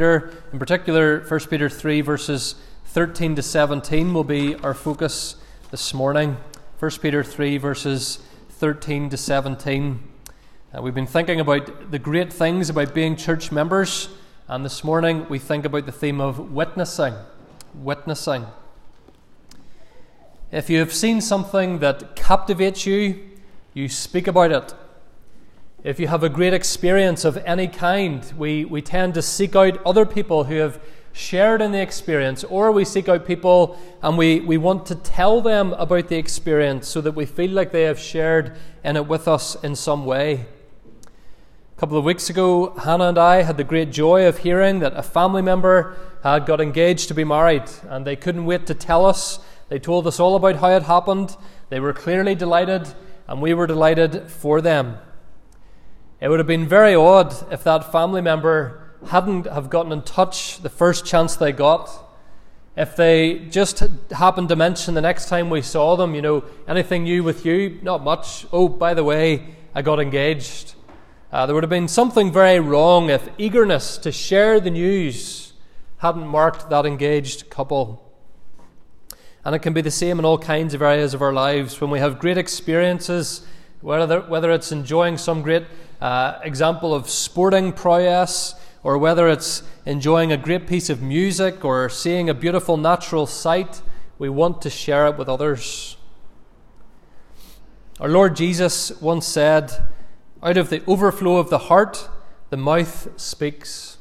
Peter, in particular, 1 Peter 3, verses 13 to 17 will be our focus this morning. 1 Peter 3, verses 13 to 17. Uh, we've been thinking about the great things about being church members, and this morning we think about the theme of witnessing. Witnessing. If you have seen something that captivates you, you speak about it. If you have a great experience of any kind, we, we tend to seek out other people who have shared in the experience, or we seek out people and we, we want to tell them about the experience so that we feel like they have shared in it with us in some way. A couple of weeks ago, Hannah and I had the great joy of hearing that a family member had got engaged to be married, and they couldn't wait to tell us. They told us all about how it happened. They were clearly delighted, and we were delighted for them. It would have been very odd if that family member hadn't have gotten in touch the first chance they got. If they just happened to mention the next time we saw them, you know, anything new with you? Not much. Oh, by the way, I got engaged. Uh, there would have been something very wrong if eagerness to share the news hadn't marked that engaged couple. And it can be the same in all kinds of areas of our lives when we have great experiences, whether, whether it's enjoying some great uh, example of sporting prowess, or whether it's enjoying a great piece of music or seeing a beautiful natural sight, we want to share it with others. Our Lord Jesus once said, Out of the overflow of the heart, the mouth speaks.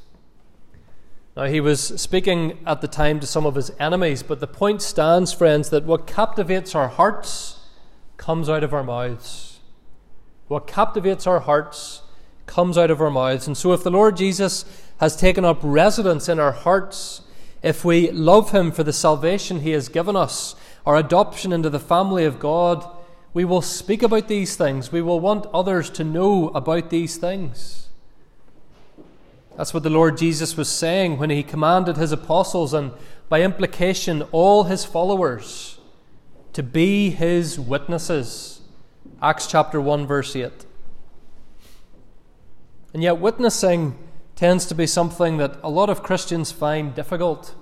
Now, he was speaking at the time to some of his enemies, but the point stands, friends, that what captivates our hearts comes out of our mouths. What captivates our hearts comes out of our mouths. And so, if the Lord Jesus has taken up residence in our hearts, if we love Him for the salvation He has given us, our adoption into the family of God, we will speak about these things. We will want others to know about these things. That's what the Lord Jesus was saying when He commanded His apostles and, by implication, all His followers to be His witnesses. Acts chapter 1, verse 8. And yet, witnessing tends to be something that a lot of Christians find difficult.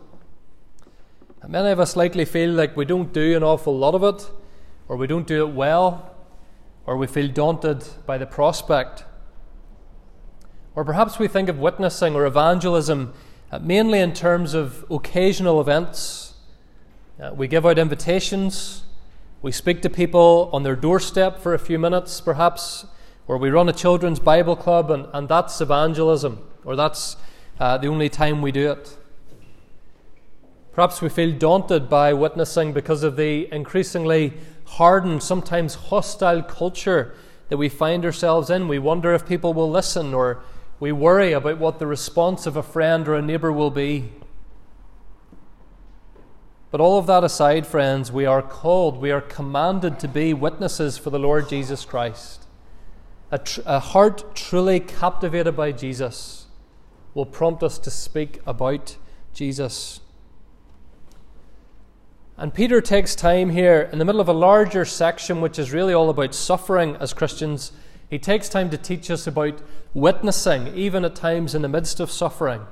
And many of us likely feel like we don't do an awful lot of it, or we don't do it well, or we feel daunted by the prospect. Or perhaps we think of witnessing or evangelism uh, mainly in terms of occasional events. Uh, we give out invitations, we speak to people on their doorstep for a few minutes, perhaps, or we run a children's Bible club, and, and that's evangelism, or that's uh, the only time we do it. Perhaps we feel daunted by witnessing because of the increasingly hardened, sometimes hostile culture that we find ourselves in. We wonder if people will listen, or we worry about what the response of a friend or a neighbour will be. But all of that aside, friends, we are called, we are commanded to be witnesses for the Lord Jesus Christ. A, tr- a heart truly captivated by Jesus will prompt us to speak about Jesus. And Peter takes time here in the middle of a larger section, which is really all about suffering as Christians. He takes time to teach us about witnessing, even at times in the midst of suffering.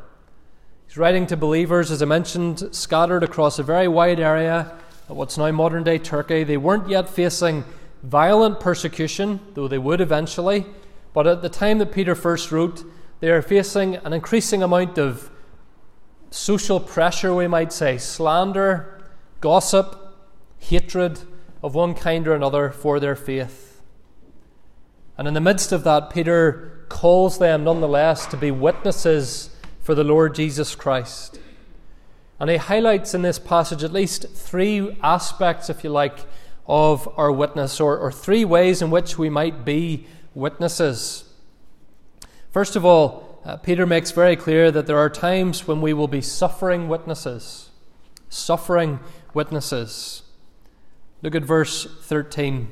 He's writing to believers, as I mentioned, scattered across a very wide area of what's now modern day Turkey. They weren't yet facing violent persecution, though they would eventually. But at the time that Peter first wrote, they are facing an increasing amount of social pressure, we might say, slander, gossip, hatred of one kind or another for their faith. And in the midst of that, Peter calls them nonetheless to be witnesses for the Lord Jesus Christ. And he highlights in this passage at least three aspects, if you like, of our witness, or, or three ways in which we might be witnesses. First of all, uh, Peter makes very clear that there are times when we will be suffering witnesses. Suffering witnesses. Look at verse 13.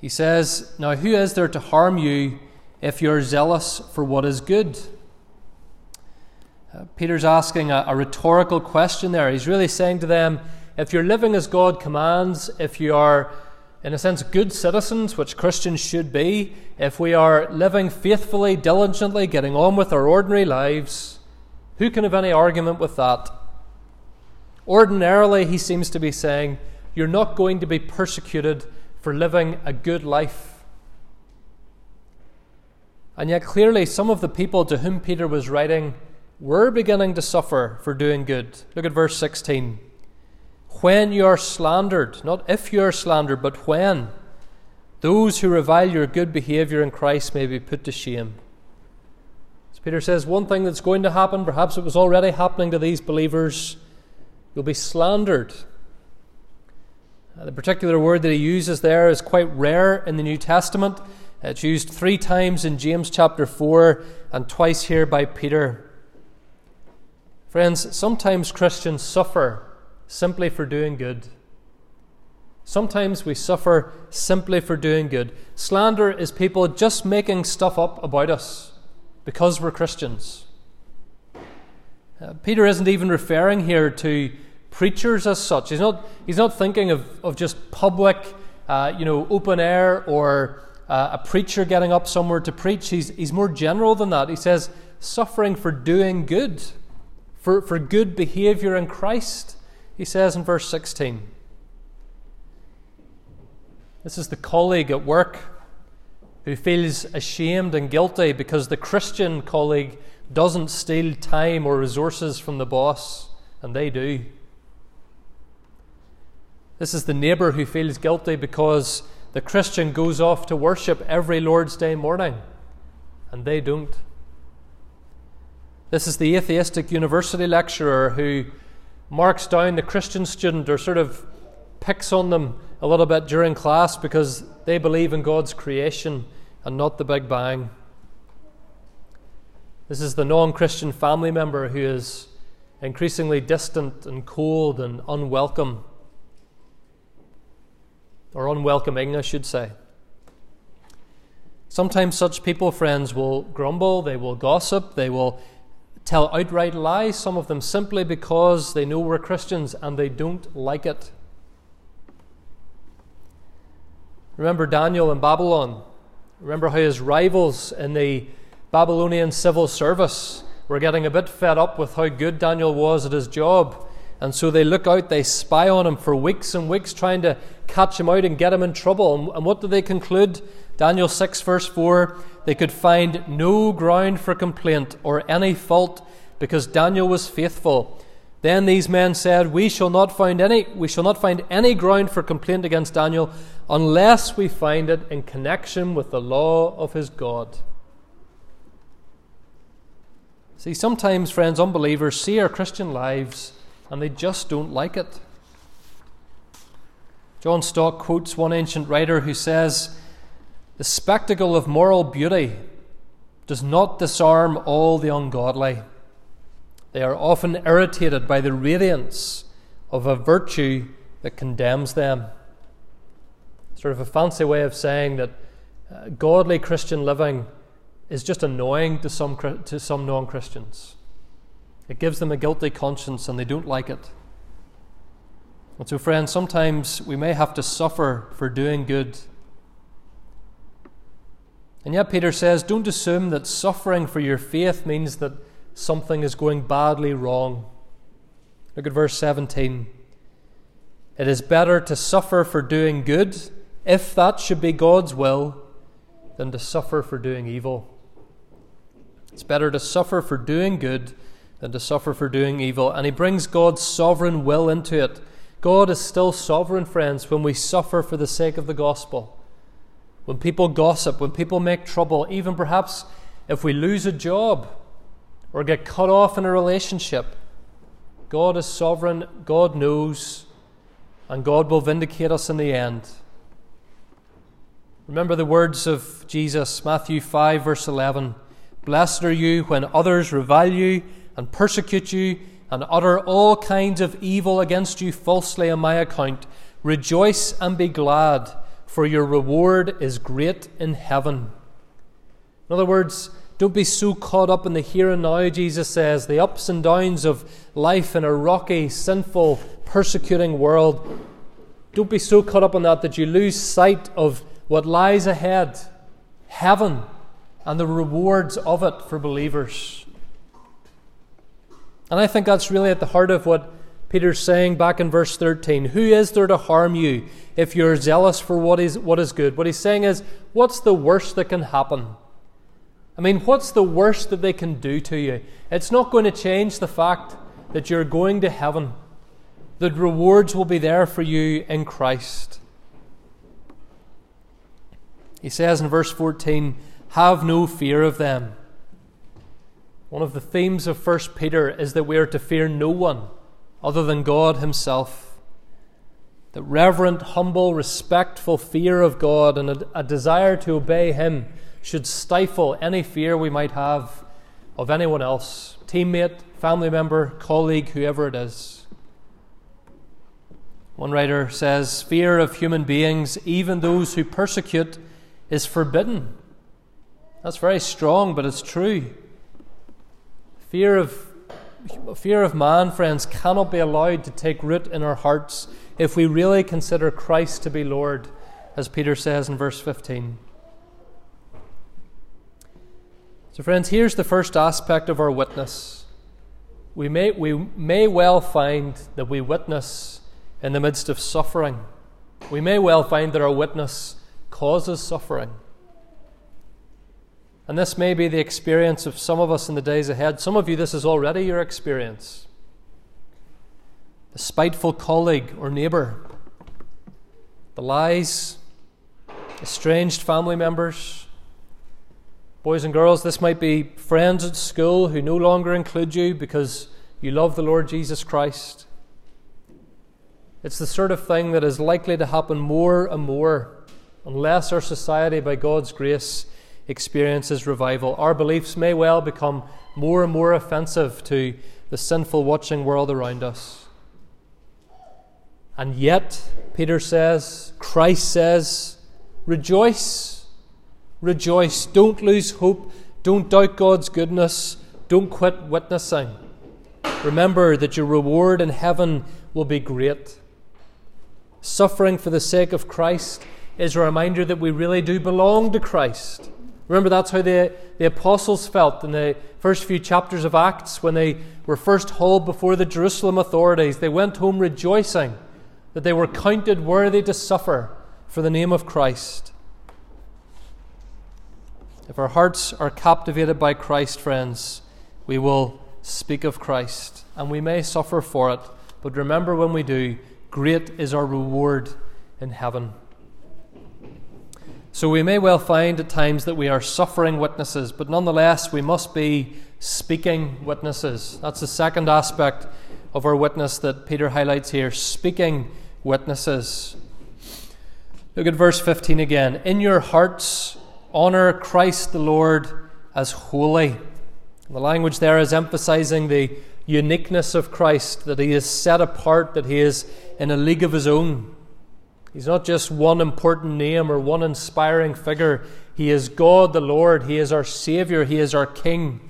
He says, Now who is there to harm you if you're zealous for what is good? Uh, Peter's asking a, a rhetorical question there. He's really saying to them, if you're living as God commands, if you are, in a sense, good citizens, which Christians should be, if we are living faithfully, diligently, getting on with our ordinary lives, Who can have any argument with that? Ordinarily, he seems to be saying, You're not going to be persecuted for living a good life. And yet, clearly, some of the people to whom Peter was writing were beginning to suffer for doing good. Look at verse 16. When you are slandered, not if you are slandered, but when, those who revile your good behavior in Christ may be put to shame. As Peter says, one thing that's going to happen, perhaps it was already happening to these believers, you'll be slandered. Uh, the particular word that he uses there is quite rare in the New Testament. It's used three times in James chapter 4 and twice here by Peter. Friends, sometimes Christians suffer simply for doing good. Sometimes we suffer simply for doing good. Slander is people just making stuff up about us because we're Christians. Uh, Peter isn't even referring here to preachers as such. He's not, he's not thinking of, of just public, uh, you know, open air or uh, a preacher getting up somewhere to preach. He's, he's more general than that. He says, suffering for doing good, for, for good behavior in Christ, he says in verse 16. This is the colleague at work who feels ashamed and guilty because the Christian colleague doesn't steal time or resources from the boss, and they do. This is the neighbour who feels guilty because the Christian goes off to worship every Lord's Day morning, and they don't. This is the atheistic university lecturer who marks down the Christian student or sort of picks on them a little bit during class because they believe in God's creation and not the Big Bang. This is the non Christian family member who is increasingly distant and cold and unwelcome or unwelcoming, I should say. Sometimes such people, friends, will grumble, they will gossip, they will tell outright lies, some of them simply because they know we're Christians and they don't like it. Remember Daniel in Babylon. Remember how his rivals in the Babylonian civil service were getting a bit fed up with how good Daniel was at his job and so they look out, they spy on him for weeks and weeks, trying to catch him out and get him in trouble. And what do they conclude? Daniel 6, verse 4 they could find no ground for complaint or any fault because Daniel was faithful. Then these men said, We shall not find any we shall not find any ground for complaint against Daniel unless we find it in connection with the law of his God. See, sometimes, friends, unbelievers see our Christian lives and they just don't like it. John Stott quotes one ancient writer who says, The spectacle of moral beauty does not disarm all the ungodly. They are often irritated by the radiance of a virtue that condemns them. Sort of a fancy way of saying that uh, godly Christian living is just annoying to some, to some non Christians. It gives them a guilty conscience and they don't like it. And so, friends, sometimes we may have to suffer for doing good. And yet, Peter says, don't assume that suffering for your faith means that something is going badly wrong. Look at verse 17. It is better to suffer for doing good, if that should be God's will, than to suffer for doing evil. It's better to suffer for doing good than to suffer for doing evil. And he brings God's sovereign will into it. God is still sovereign, friends, when we suffer for the sake of the gospel. When people gossip, when people make trouble, even perhaps if we lose a job or get cut off in a relationship, God is sovereign, God knows, and God will vindicate us in the end. Remember the words of Jesus, Matthew 5, verse 11 Blessed are you when others revile you and persecute you and utter all kinds of evil against you falsely on my account, rejoice and be glad, for your reward is great in heaven. In other words, don't be so caught up in the here and now, Jesus says, the ups and downs of life in a rocky, sinful, persecuting world. Don't be so caught up in that that you lose sight of what lies ahead heaven and the rewards of it for believers. And I think that's really at the heart of what Peter's saying back in verse 13. Who is there to harm you if you're zealous for what is, what is good? What he's saying is, what's the worst that can happen? I mean, what's the worst that they can do to you? It's not going to change the fact that you're going to heaven, that rewards will be there for you in Christ. He says in verse 14, Have no fear of them. One of the themes of 1 Peter is that we are to fear no one other than God Himself. The reverent, humble, respectful fear of God and a, a, desire to obey Him should stifle any fear we might have of anyone else teammate, family member, colleague, whoever it is. One writer says, Fear of human beings, even those who persecute, is forbidden. That's very strong, but it's true. Fear of fear of man, friends, cannot be allowed to take root in our hearts if we really consider Christ to be Lord, as Peter says in verse 15. So, friends, here's the first aspect of our witness. We may, we may well find that we witness in the midst of suffering. We may well find that our witness causes suffering. And this may be the experience of some of us in the days ahead. Some of you, this is already your experience. The spiteful colleague or neighbour, the lies, estranged family members. Boys and girls, this might be friends at school who no longer include you because you love the Lord Jesus Christ. It's the sort of thing that is likely to happen more and more unless our society, by God's grace, experiences revival. Our beliefs may well become more and more offensive to the sinful watching world around us. And yet, Peter says, Christ says, rejoice, rejoice. Don't lose hope. Don't doubt God's goodness. Don't quit witnessing. Remember that your reward in heaven will be great. Suffering for the sake of Christ is a reminder that we really do belong to Christ. Remember, that's how the, the apostles felt in the first few chapters of Acts when they were first hauled before the Jerusalem authorities. They went home rejoicing that they were counted worthy to suffer for the name of Christ. If our hearts are captivated by Christ, friends, we will speak of Christ, and we may suffer for it. But remember, when we do, great is our reward in heaven. So we may well find at times that we are suffering witnesses, but nonetheless we must be speaking witnesses. That's the second aspect of our witness that Peter highlights here speaking witnesses. Look at verse 15 again. In your hearts, honour Christ the Lord as holy. The language there is emphasizing the uniqueness of Christ, that he is set apart, that he is in a league of his own. He's not just one important name or one inspiring figure. He is God the Lord. He is our Savior. He is our King.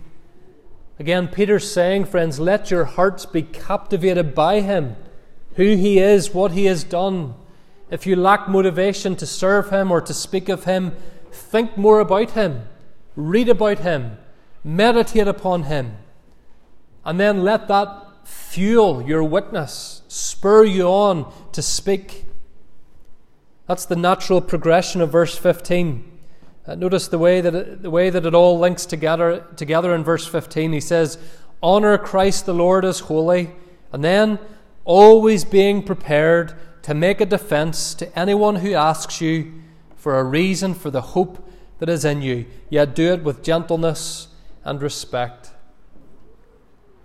Again, Peter's saying, friends, let your hearts be captivated by Him, who He is, what He has done. If you lack motivation to serve Him or to speak of Him, think more about Him, read about Him, meditate upon Him, and then let that fuel your witness, spur you on to speak. That's the natural progression of verse 15. Uh, notice the way, that it, the way that it all links together, together in verse 15. He says, Honour Christ the Lord as holy, and then always being prepared to make a defence to anyone who asks you for a reason for the hope that is in you, yet do it with gentleness and respect.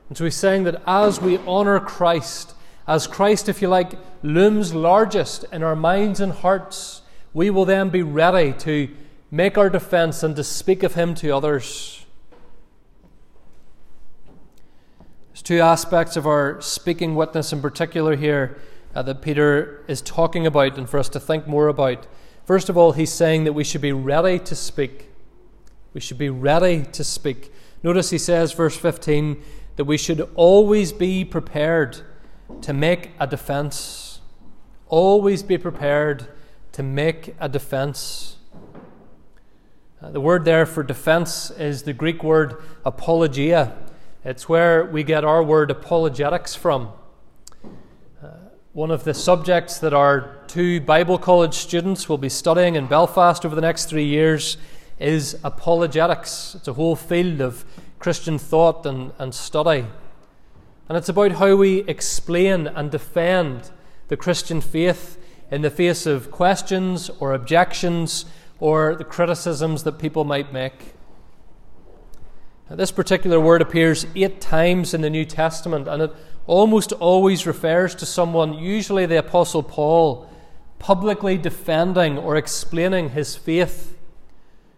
And so he's saying that as we honour Christ, as Christ, if you like, looms largest in our minds and hearts, we will then be ready to make our defense and to speak of Him to others. There's two aspects of our speaking witness in particular here uh, that Peter is talking about and for us to think more about. First of all, he's saying that we should be ready to speak. We should be ready to speak. Notice he says, verse 15, that we should always be prepared to make a defense. Always be prepared to make a defense. Uh, the word there for defense is the Greek word apologia. It's where we get our word apologetics from. Uh, one of the subjects that our two Bible college students will be studying in Belfast over the next three years is apologetics. It's a whole field of Christian thought and, and study. And it's about how we explain and defend the Christian faith in the face of questions or objections or the criticisms that people might make. Now, this particular word appears eight times in the New Testament, and it almost always refers to someone, usually the Apostle Paul, publicly defending or explaining his faith.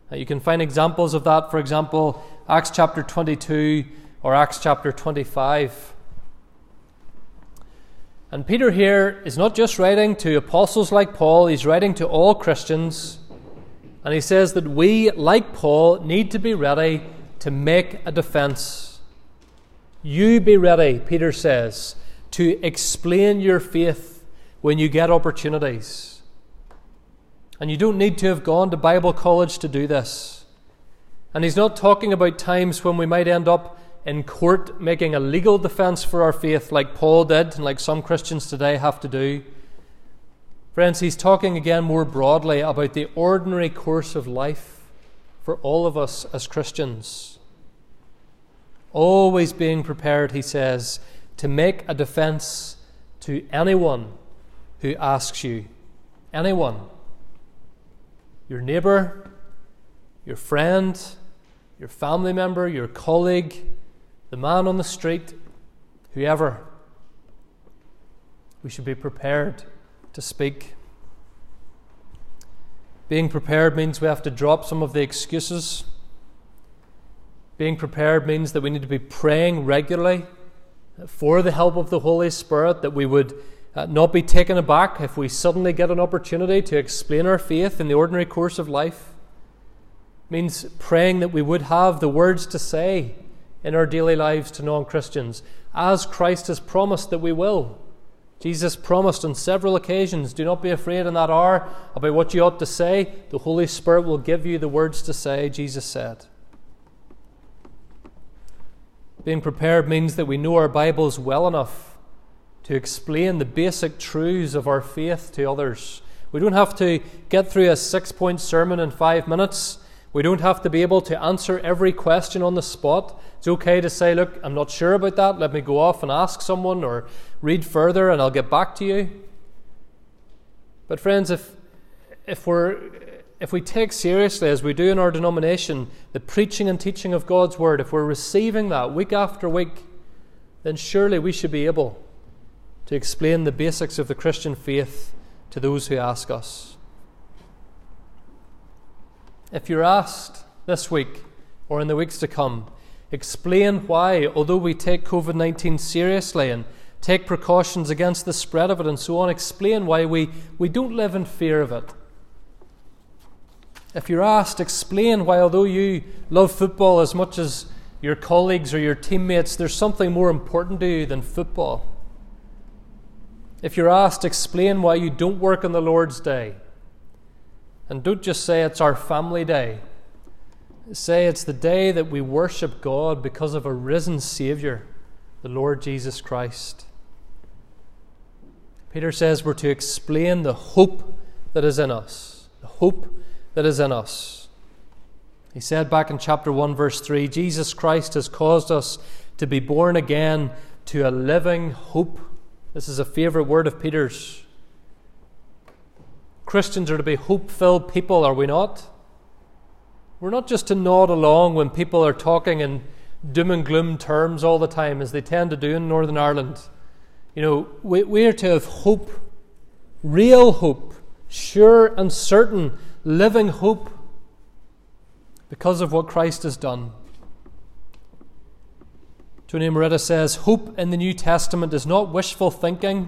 Now, you can find examples of that, for example, Acts chapter 22 or Acts chapter 25. And Peter here is not just writing to apostles like Paul, he's writing to all Christians. And he says that we, like Paul, need to be ready to make a defense. You be ready, Peter says, to explain your faith when you get opportunities. And you don't need to have gone to Bible college to do this. And he's not talking about times when we might end up in court making a legal defense for our faith, like Paul did and like some Christians today have to do. Friends, he's talking again more broadly about the ordinary course of life for all of us as Christians. Always being prepared, he says, to make a defense to anyone who asks you. Anyone. Your neighbor, your friend, your family member, your colleague, the man on the street, whoever. We should be prepared to speak. Being prepared means we have to drop some of the excuses. Being prepared means that we need to be praying regularly for the help of the Holy Spirit, that we would uh, not be taken aback if we suddenly get an opportunity to explain our faith in the ordinary course of life. It means praying that we would have the words to say in our daily lives to non Christians, as Christ has promised that we will. Jesus promised on several occasions, Do not be afraid in that hour about what you ought to say. The Holy Spirit will give you the words to say, Jesus said. Being prepared means that we know our Bibles well enough to explain the basic truths of our faith to others. We don't have to get through a six point sermon in five minutes. We don't have to be able to answer every question on the spot. It's okay to say, Look, I'm not sure about that. Let me go off and ask someone or read further and I'll get back to you. But, friends, if, if, we're, if we take seriously, as we do in our denomination, the preaching and teaching of God's Word, if we're receiving that week after week, then surely we should be able to explain the basics of the Christian faith to those who ask us. If you're asked this week or in the weeks to come, explain why, although we take COVID 19 seriously and take precautions against the spread of it and so on, explain why we, we don't live in fear of it. If you're asked, explain why, although you love football as much as your colleagues or your teammates, there's something more important to you than football. If you're asked, explain why you don't work on the Lord's Day and don't just say it's our family day. Say it's the day that we worship God because of a risen Saviour, the Lord Jesus Christ. Peter says we're to explain the hope that is in us. The hope that is in us. He said back in chapter 1, verse 3 Jesus Christ has caused us to be born again to a living hope. This is a favourite word of Peter's. Christians are to be hope filled people, are we not? We're not just to nod along when people are talking in doom and gloom terms all the time, as they tend to do in Northern Ireland. You know, we, we are to have hope, real hope, sure and certain, living hope, because of what Christ has done. Tony Merida says, Hope in the New Testament is not wishful thinking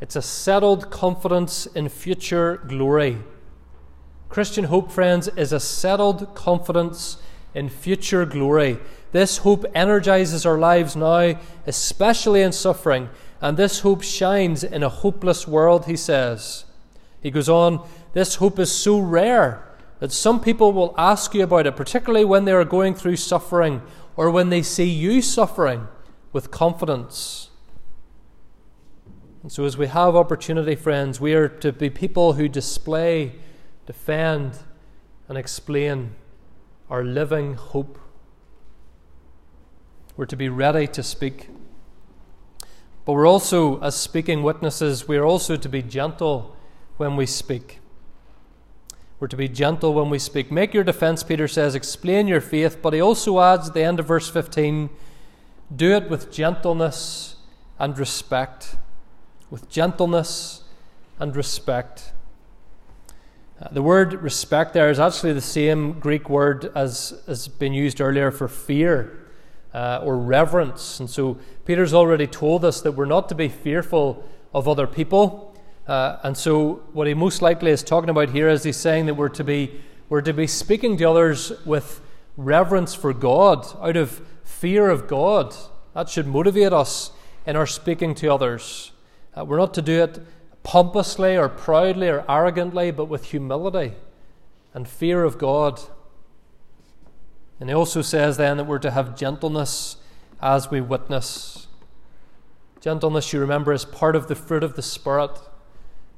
it's a settled confidence in future glory. Christian hope, friends, is a settled confidence in future glory. This hope energizes our lives now, especially in suffering, and this hope shines in a hopeless world, he says. He goes on, this hope is so rare that some people will ask you about it, particularly when they are going through suffering. or when they see you suffering with confidence. And so, as we have opportunity, friends, we are to be people who display, defend, and explain our living hope. We're to be ready to speak. But we're also, as speaking witnesses, we are also to be gentle when we speak. We're to be gentle when we speak. Make your defense, Peter says, explain your faith, but he also adds at the end of verse 15 do it with gentleness and respect. With gentleness and respect. Uh, the word respect there is actually the same Greek word as has been used earlier for fear uh, or reverence. And so Peter's already told us that we're not to be fearful of other people. Uh, and so, what he most likely is talking about here is he's saying that we're to be we're to be speaking to others with reverence for God, out of fear of God. That should motivate us in our speaking to others. Uh, we're not to do it pompously or proudly or arrogantly, but with humility and fear of God. And he also says then that we're to have gentleness as we witness. Gentleness, you remember, is part of the fruit of the Spirit.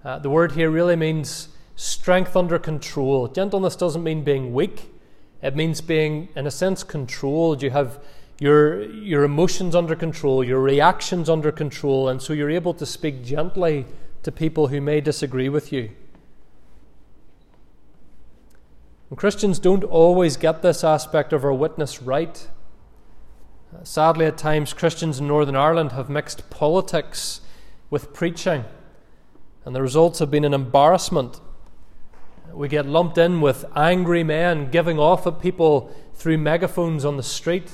Uh, the word here really means strength under control. Gentleness doesn't mean being weak, it means being, in a sense, controlled. You have your, your emotions under control, your reactions under control, and so you're able to speak gently to people who may disagree with you. And Christians don't always get this aspect of our witness right. Sadly, at times, Christians in Northern Ireland have mixed politics with preaching and the results have been an embarrassment. We get lumped in with angry men giving off at people through megaphones on the street,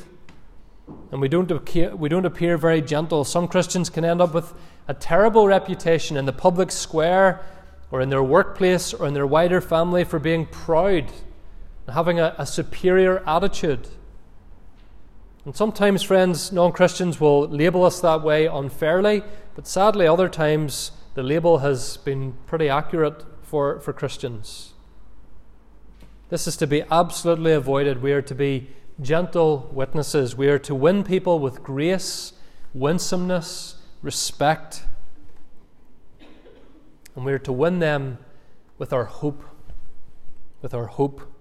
and we don't, appear, we don't appear very gentle. Some Christians can end up with a terrible reputation in the public square or in their workplace or in their wider family for being proud and having a, a superior attitude. And sometimes, friends, non Christians will label us that way unfairly, but sadly, other times the label has been pretty accurate for, for Christians. This is to be absolutely avoided. We are to be gentle witnesses. We are to win people with grace, winsomeness, respect. And we are to win them with our hope. With our hope.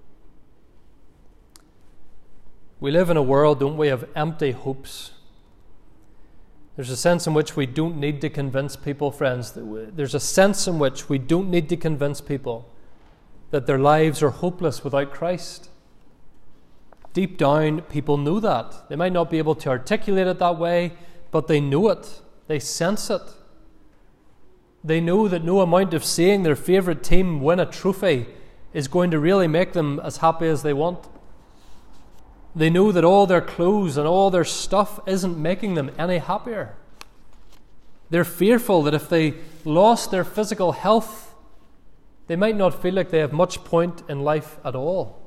We live in a world, don't we, of empty hopes. There's a sense in which we don't need to convince people, friends. There's a sense in which we don't need to convince people that their lives are hopeless without Christ. Deep down, people know that. They might not be able to articulate it that way, but they know it. They sense it. They know that no amount of seeing their favourite team win a trophy is going to really make them as happy as they want. They know that all their clothes and all their stuff isn't making them any happier. They're fearful that if they lost their physical health, they might not feel like they have much point in life at all.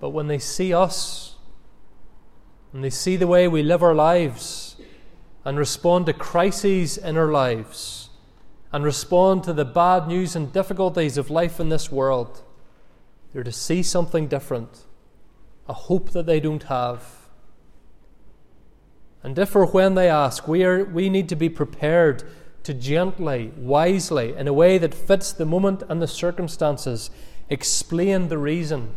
But when they see us, and they see the way we live our lives, and respond to crises in our lives, and respond to the bad news and difficulties of life in this world, they're to see something different, a hope that they don't have. And if or when they ask, we, are, we need to be prepared to gently, wisely, in a way that fits the moment and the circumstances, explain the reason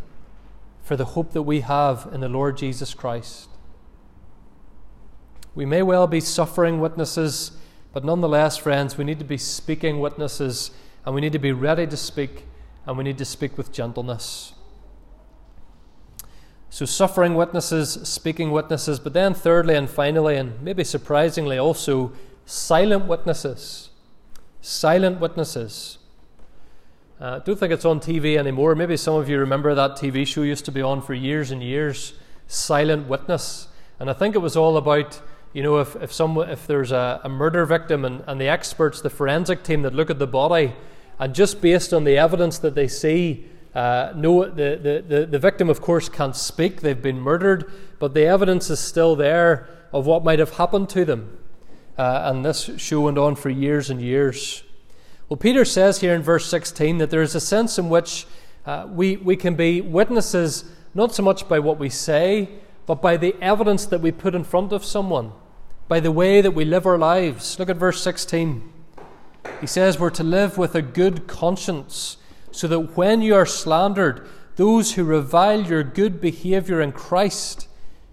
for the hope that we have in the Lord Jesus Christ. We may well be suffering witnesses, but nonetheless, friends, we need to be speaking witnesses and we need to be ready to speak and we need to speak with gentleness. So, suffering witnesses, speaking witnesses, but then, thirdly and finally, and maybe surprisingly also, silent witnesses. Silent witnesses. Uh, don't think it's on TV anymore. Maybe some of you remember that TV show used to be on for years and years, Silent Witness. And I think it was all about, you know, if, if, some, if there's a, a murder victim and, and the experts, the forensic team that look at the body, and just based on the evidence that they see, uh, no, the, the, the, the victim, of course, can't speak. They've been murdered, but the evidence is still there of what might have happened to them. Uh, and this show went on for years and years. Well, Peter says here in verse 16 that there is a sense in which uh, we, we can be witnesses not so much by what we say, but by the evidence that we put in front of someone, by the way that we live our lives. Look at verse 16. He says we're to live with a good conscience, so that when you are slandered, those who revile your good behavior in Christ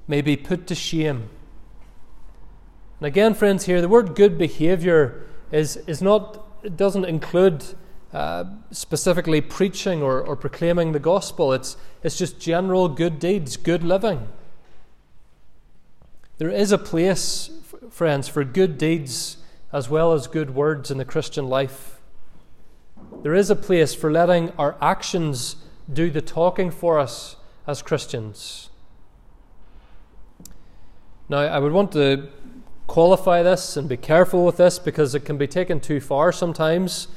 may be put to shame. And again, friends, here the word good behavior is, is not, it doesn't include uh, specifically preaching or, or proclaiming the gospel. It's, it's just general good deeds, good living. There is a place, friends, for good deeds as well as good words in the Christian life. There is a place for letting our actions do the talking for us as Christians. Now, I would want to qualify this and be careful with this because it can be taken too far sometimes.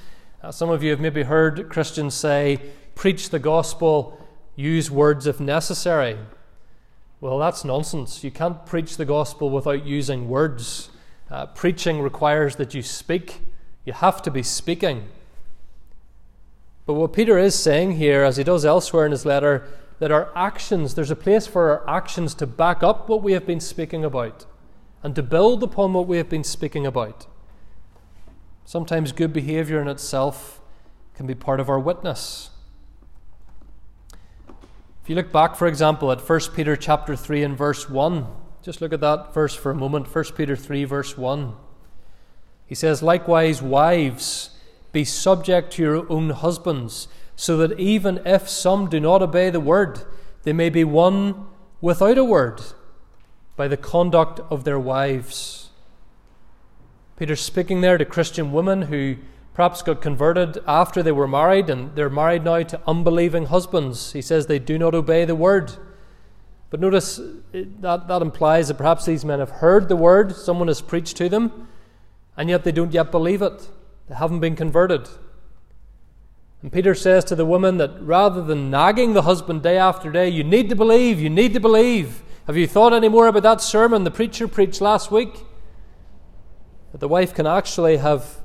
Uh, some of you have maybe heard Christians say, preach the gospel, use words if necessary. Well, that's nonsense. You can't preach the gospel without using words. Uh, preaching requires that you speak, you have to be speaking. But what Peter is saying here, as he does elsewhere in his letter, that our actions, there's a place for our actions to back up what we have been speaking about and to build upon what we have been speaking about. Sometimes good behavior in itself can be part of our witness. If you look back, for example, at 1 Peter chapter 3 and verse 1, just look at that verse for a moment. 1 Peter 3, verse 1. He says, Likewise, wives, be subject to your own husbands, so that even if some do not obey the word, they may be won without a word by the conduct of their wives. Peter's speaking there to Christian women who perhaps got converted after they were married and they're married now to unbelieving husbands. He says they do not obey the word. But notice that, that implies that perhaps these men have heard the word, someone has preached to them, and yet they don't yet believe it. They haven't been converted. And Peter says to the woman that rather than nagging the husband day after day, you need to believe, you need to believe. Have you thought any more about that sermon the preacher preached last week? That the wife can actually have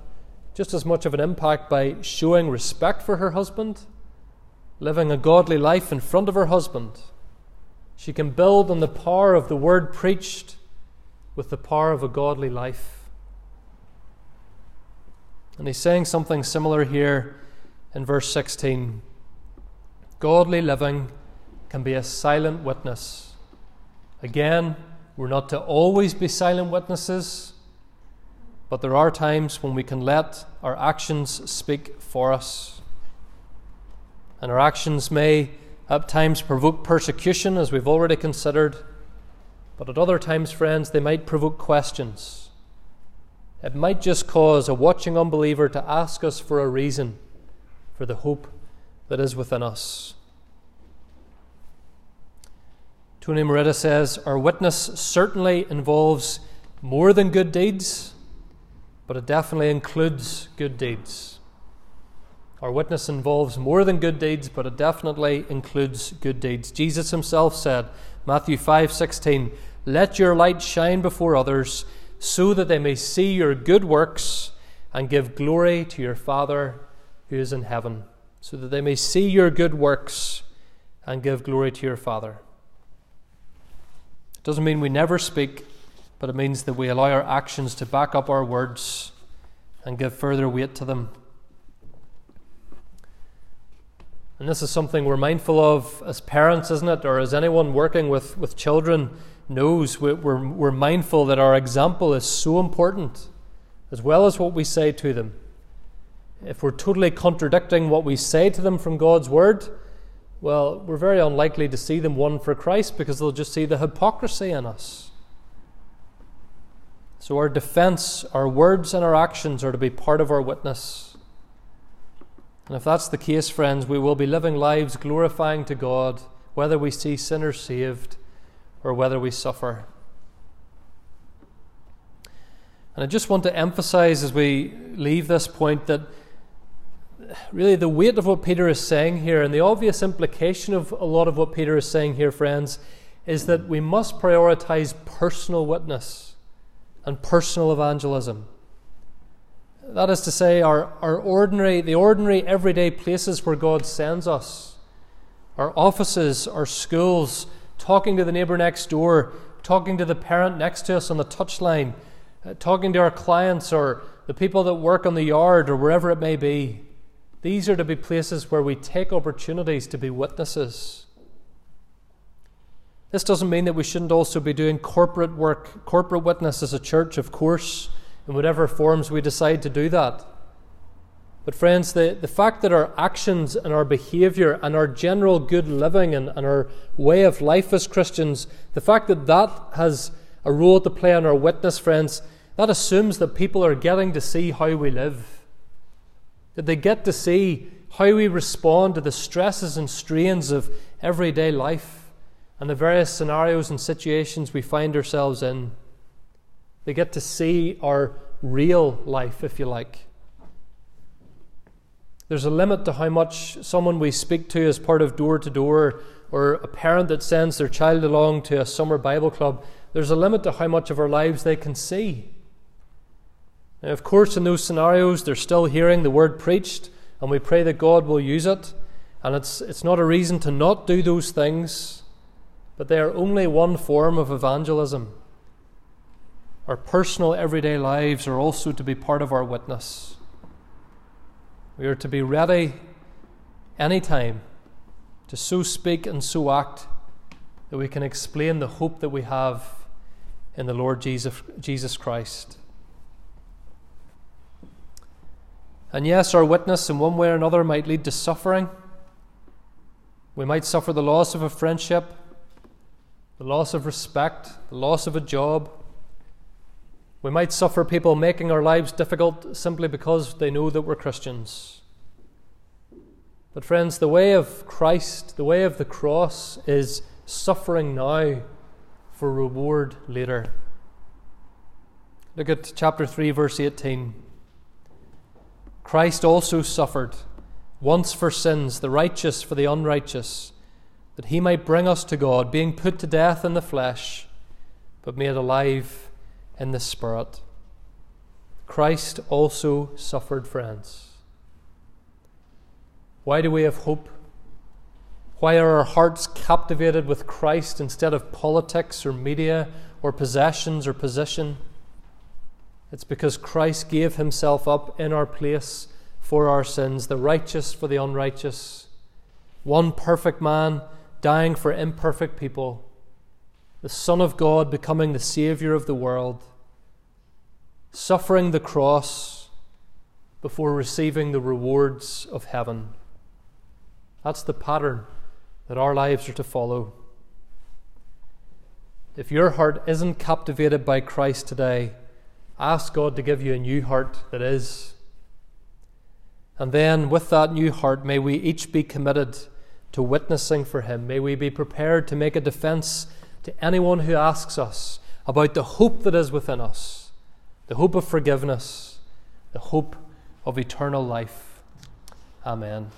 just as much of an impact by showing respect for her husband, living a godly life in front of her husband. She can build on the power of the word preached with the power of a godly life. And he's saying something similar here in verse 16. Godly living can be a silent witness Again, we're not to always be silent witnesses, but there are times when we can let our actions speak for us. And our actions may at times provoke persecution, as we've already considered, but at other times, friends, they might provoke questions. It might just cause a watching unbeliever to ask us for a reason for the hope that is within us. Tony Merida says Our witness certainly involves more than good deeds, but it definitely includes good deeds. Our witness involves more than good deeds, but it definitely includes good deeds. Jesus himself said, Matthew 5:16, "Let your light shine before others, so that they may see your good works and give glory to your Father who is in heaven." So that they may see your good works and give glory to your Father. Doesn't mean we never speak, but it means that we allow our actions to back up our words and give further weight to them. And this is something we're mindful of as parents, isn't it? Or as anyone working with, with children knows, we're, we're mindful that our example is so important, as well as what we say to them. If we're totally contradicting what we say to them from God's Word, well, we're very unlikely to see them won for Christ because they'll just see the hypocrisy in us. So, our defense, our words, and our actions are to be part of our witness. And if that's the case, friends, we will be living lives glorifying to God, whether we see sinners saved or whether we suffer. And I just want to emphasize as we leave this point that really the weight of what Peter is saying here and the obvious implication of a lot of what Peter is saying here, friends, is that we must prioritize personal witness and personal evangelism. That is to say, our, our ordinary, the ordinary everyday places where God sends us, our offices, our schools, talking to the neighbour next door, talking to the parent next to us on the touchline, uh, talking to our clients or the people that work on the yard or wherever it may be. These are to be places where we take opportunities to be witnesses. This doesn't mean that we shouldn't also be doing corporate work, corporate witness as a church, of course, in whatever forms we decide to do that. But, friends, the, the fact that our actions and our behaviour and our general good living and, and our way of life as Christians, the fact that that has a role to play in our witness, friends, that assumes that people are getting to see how we live. That they get to see how we respond to the stresses and strains of everyday life and the various scenarios and situations we find ourselves in. They get to see our real life, if you like. There's a limit to how much someone we speak to as part of door to door, or a parent that sends their child along to a summer Bible club, there's a limit to how much of our lives they can see. Now, of course, in those scenarios, they're still hearing the word preached, and we pray that God will use it. And it's, it's not a reason to not do those things, but they are only one form of evangelism. Our personal everyday lives are also to be part of our witness. We are to be ready anytime to so speak and so act that we can explain the hope that we have in the Lord Jesus, Jesus Christ. And yes, our witness in one way or another might lead to suffering. We might suffer the loss of a friendship, the loss of respect, the loss of a job, we might suffer people making our lives difficult simply because they know that we're Christians. But, friends, the way of Christ, the way of the cross, is suffering now for reward later. Look at chapter 3, verse 18. Christ also suffered once for sins, the righteous for the unrighteous, that he might bring us to God, being put to death in the flesh, but made alive in the Spirit. Christ also suffered, friends. Why do we have hope? Why are our hearts captivated with Christ instead of politics or media or possessions or position? It's because Christ gave himself up in our place for our sins, the righteous for the unrighteous. One perfect man dying for imperfect people the Son of God becoming the Saviour of the world, suffering the cross before receiving the rewards of heaven. That's the pattern that our lives are to follow. If your heart isn't captivated by Christ today, ask God to give you a new heart that is. And then, with that new heart, may we each be committed to witnessing for Him. May we be prepared to make a defense to anyone who asks us about the hope that is within us the hope of forgiveness, the hope of eternal life. Amen.